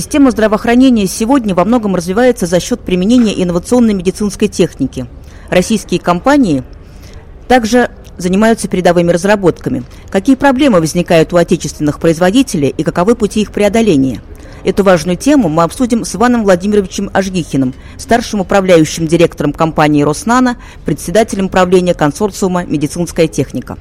Система здравоохранения сегодня во многом развивается за счет применения инновационной медицинской техники. Российские компании также занимаются передовыми разработками. Какие проблемы возникают у отечественных производителей и каковы пути их преодоления? Эту важную тему мы обсудим с Иваном Владимировичем Ажгихиным, старшим управляющим директором компании «Роснано», председателем правления консорциума «Медицинская техника».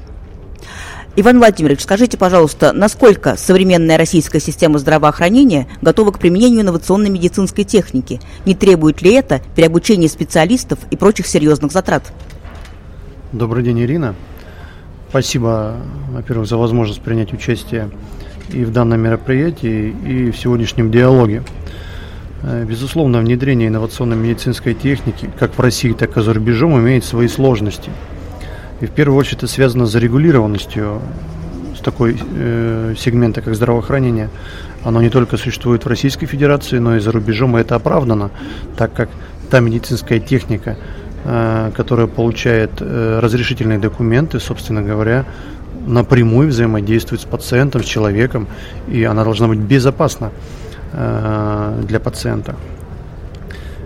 Иван Владимирович, скажите, пожалуйста, насколько современная российская система здравоохранения готова к применению инновационной медицинской техники? Не требует ли это переобучения специалистов и прочих серьезных затрат? Добрый день, Ирина. Спасибо, во-первых, за возможность принять участие и в данном мероприятии, и в сегодняшнем диалоге. Э, безусловно, внедрение инновационной медицинской техники, как в России, так и за рубежом, имеет свои сложности. И в первую очередь это связано с зарегулированностью с такой э, сегмента, как здравоохранение. Оно не только существует в Российской Федерации, но и за рубежом, и это оправдано, так как та медицинская техника, э, которая получает э, разрешительные документы, собственно говоря, напрямую взаимодействует с пациентом, с человеком, и она должна быть безопасна э, для пациента.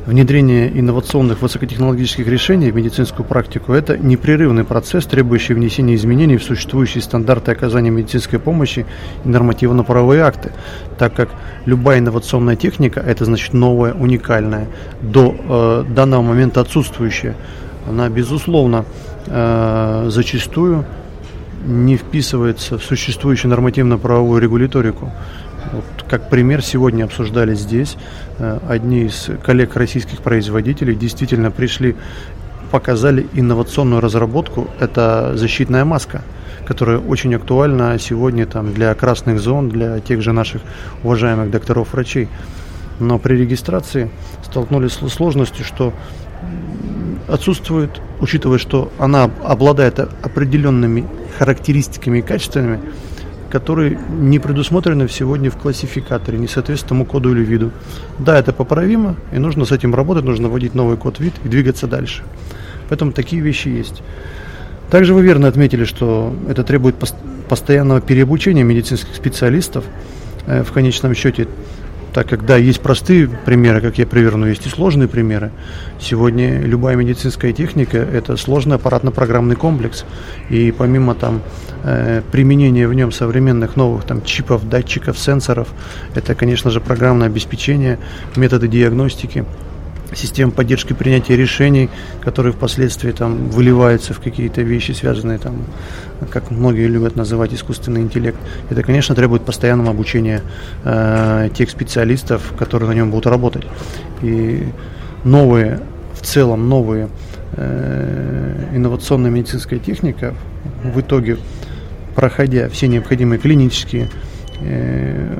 Внедрение инновационных высокотехнологических решений в медицинскую практику – это непрерывный процесс, требующий внесения изменений в существующие стандарты оказания медицинской помощи и нормативно-правовые акты, так как любая инновационная техника – это значит новая, уникальная, до э, данного момента отсутствующая. Она, безусловно, э, зачастую не вписывается в существующую нормативно-правовую регуляторику. Вот, как пример, сегодня обсуждали здесь. Э, одни из коллег российских производителей действительно пришли, показали инновационную разработку. Это защитная маска, которая очень актуальна сегодня там, для красных зон, для тех же наших уважаемых докторов-врачей. Но при регистрации столкнулись с сложностью, что отсутствует, учитывая, что она обладает определенными характеристиками и качествами, которые не предусмотрены сегодня в классификаторе, не соответствуют тому коду или виду. Да, это поправимо, и нужно с этим работать, нужно вводить новый код вид и двигаться дальше. Поэтому такие вещи есть. Также вы верно отметили, что это требует постоянного переобучения медицинских специалистов. Э, в конечном счете так как, да, есть простые примеры, как я привер, но есть и сложные примеры. Сегодня любая медицинская техника – это сложный аппаратно-программный комплекс. И помимо там э, применения в нем современных новых там чипов, датчиков, сенсоров, это, конечно же, программное обеспечение, методы диагностики – систем поддержки принятия решений, которые впоследствии там выливаются в какие-то вещи, связанные там, как многие любят называть искусственный интеллект. Это, конечно, требует постоянного обучения э, тех специалистов, которые на нем будут работать. И новые, в целом новые э, инновационная медицинская техника в итоге, проходя все необходимые клинические э,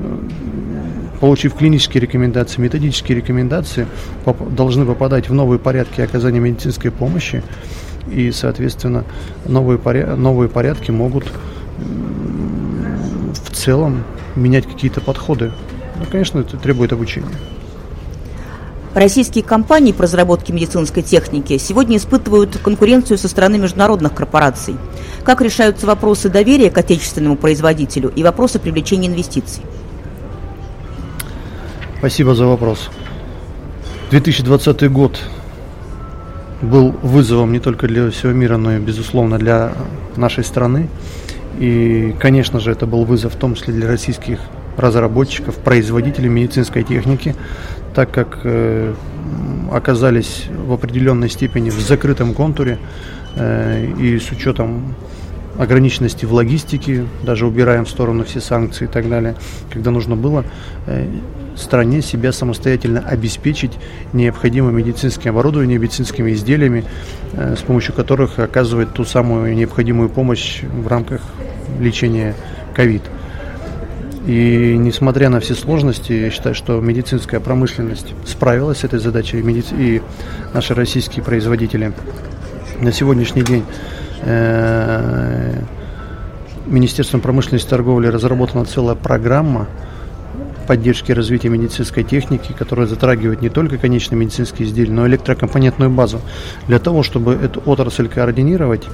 получив клинические рекомендации, методические рекомендации, поп- должны попадать в новые порядки оказания медицинской помощи, и, соответственно, новые, поря- новые порядки могут в целом менять какие-то подходы. Ну, конечно, это требует обучения. Российские компании по разработке медицинской техники сегодня испытывают конкуренцию со стороны международных корпораций. Как решаются вопросы доверия к отечественному производителю и вопросы привлечения инвестиций? Спасибо за вопрос. 2020 год был вызовом не только для всего мира, но и, безусловно, для нашей страны. И, конечно же, это был вызов в том числе для российских разработчиков, производителей медицинской техники, так как э, оказались в определенной степени в закрытом контуре э, и с учетом ограниченности в логистике, даже убираем в сторону все санкции и так далее, когда нужно было э, стране себя самостоятельно обеспечить необходимым медицинским оборудованием, медицинскими изделиями, э, с помощью которых оказывает ту самую необходимую помощь в рамках лечения ковид. И несмотря на все сложности, я считаю, что медицинская промышленность справилась с этой задачей, и наши российские производители на сегодняшний день Министерством промышленности и торговли разработана целая программа поддержки и развития медицинской техники, которая затрагивает не только конечные медицинские изделия, но и электрокомпонентную базу. Для того, чтобы эту отрасль координировать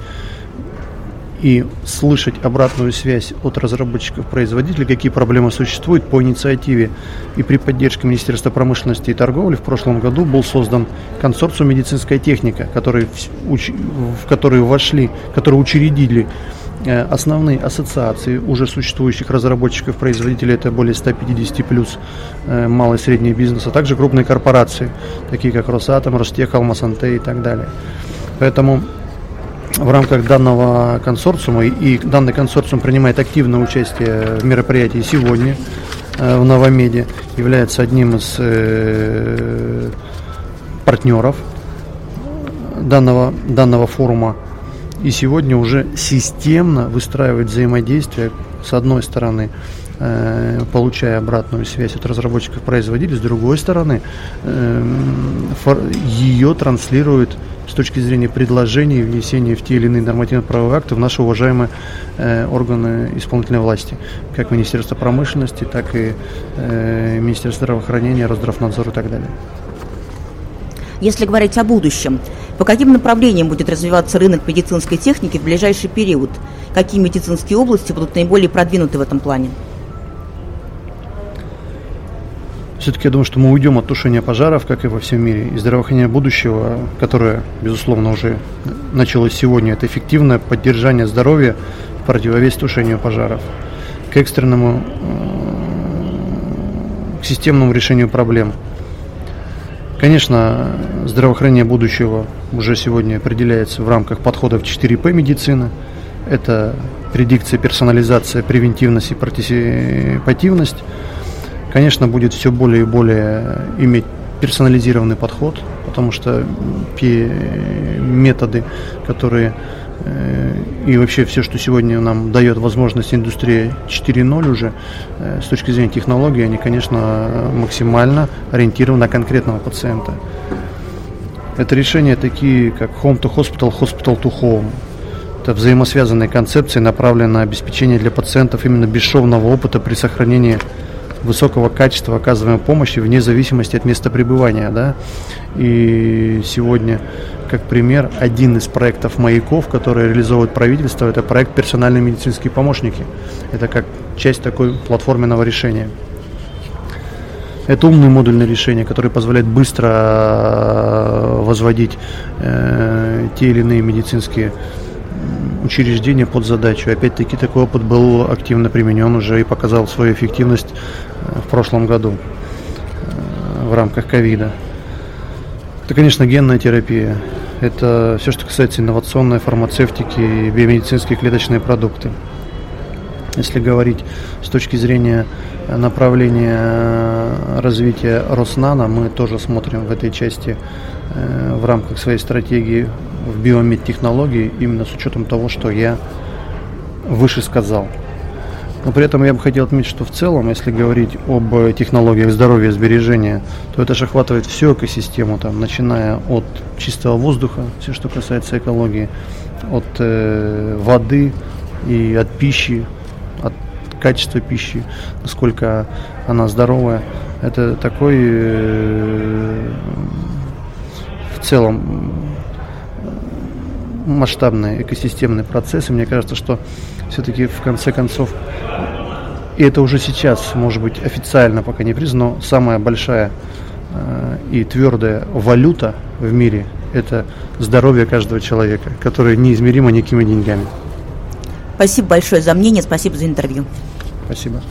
и слышать обратную связь от разработчиков, производителей, какие проблемы существуют по инициативе и при поддержке Министерства промышленности и торговли в прошлом году был создан консорциум «Медицинская техника», который, в который вошли, который учредили э, основные ассоциации уже существующих разработчиков, производителей, это более 150 плюс э, малый и средний бизнес, а также крупные корпорации, такие как Росатом, Ростех, Алмасанте и так далее. Поэтому в рамках данного консорциума, и данный консорциум принимает активное участие в мероприятии сегодня э, в Новомеде, является одним из э, партнеров данного, данного форума. И сегодня уже системно выстраивает взаимодействие, с одной стороны, получая обратную связь от разработчиков-производителей, с другой стороны, ее транслирует с точки зрения предложений, внесения в те или иные нормативно-правовые акты в наши уважаемые э, органы исполнительной власти, как Министерство промышленности, так и э, Министерство здравоохранения, Росздравнадзор и так далее. Если говорить о будущем, по каким направлениям будет развиваться рынок медицинской техники в ближайший период? Какие медицинские области будут наиболее продвинуты в этом плане? Все-таки я думаю, что мы уйдем от тушения пожаров, как и во всем мире. И здравоохранение будущего, которое, безусловно, уже началось сегодня, это эффективное поддержание здоровья в противовес тушению пожаров. К экстренному, э, к системному решению проблем. Конечно, здравоохранение будущего уже сегодня определяется в рамках подходов 4П медицины. Это предикция, персонализация, превентивность и партисипативность – конечно, будет все более и более иметь персонализированный подход, потому что методы, которые э, и вообще все, что сегодня нам дает возможность индустрия 4.0 уже э, с точки зрения технологий, они, конечно, максимально ориентированы на конкретного пациента. Это решения такие, как home to hospital, hospital to home. Это взаимосвязанные концепции, направленные на обеспечение для пациентов именно бесшовного опыта при сохранении высокого качества оказываемой помощи вне зависимости от места пребывания. Да? И сегодня, как пример, один из проектов маяков, который реализовывает правительство, это проект «Персональные медицинские помощники». Это как часть такой платформенного решения. Это умное модульное решение, которое позволяет быстро э, возводить э, те или иные медицинские учреждения под задачу. Опять-таки такой опыт был активно применен уже и показал свою эффективность в прошлом году э, в рамках ковида. Это, конечно, генная терапия. Это все, что касается инновационной фармацевтики и биомедицинские клеточные продукты. Если говорить с точки зрения направления э, развития Роснана, мы тоже смотрим в этой части в рамках своей стратегии в биомедтехнологии именно с учетом того, что я выше сказал. Но при этом я бы хотел отметить, что в целом, если говорить об технологиях здоровья и сбережения, то это же охватывает всю экосистему, там, начиная от чистого воздуха, все, что касается экологии, от э, воды и от пищи, от качества пищи, насколько она здоровая. Это такой э, в целом масштабные экосистемные процессы. Мне кажется, что все-таки в конце концов, и это уже сейчас, может быть, официально пока не признано, самая большая э, и твердая валюта в мире – это здоровье каждого человека, которое неизмеримо никакими деньгами. Спасибо большое за мнение, спасибо за интервью. Спасибо.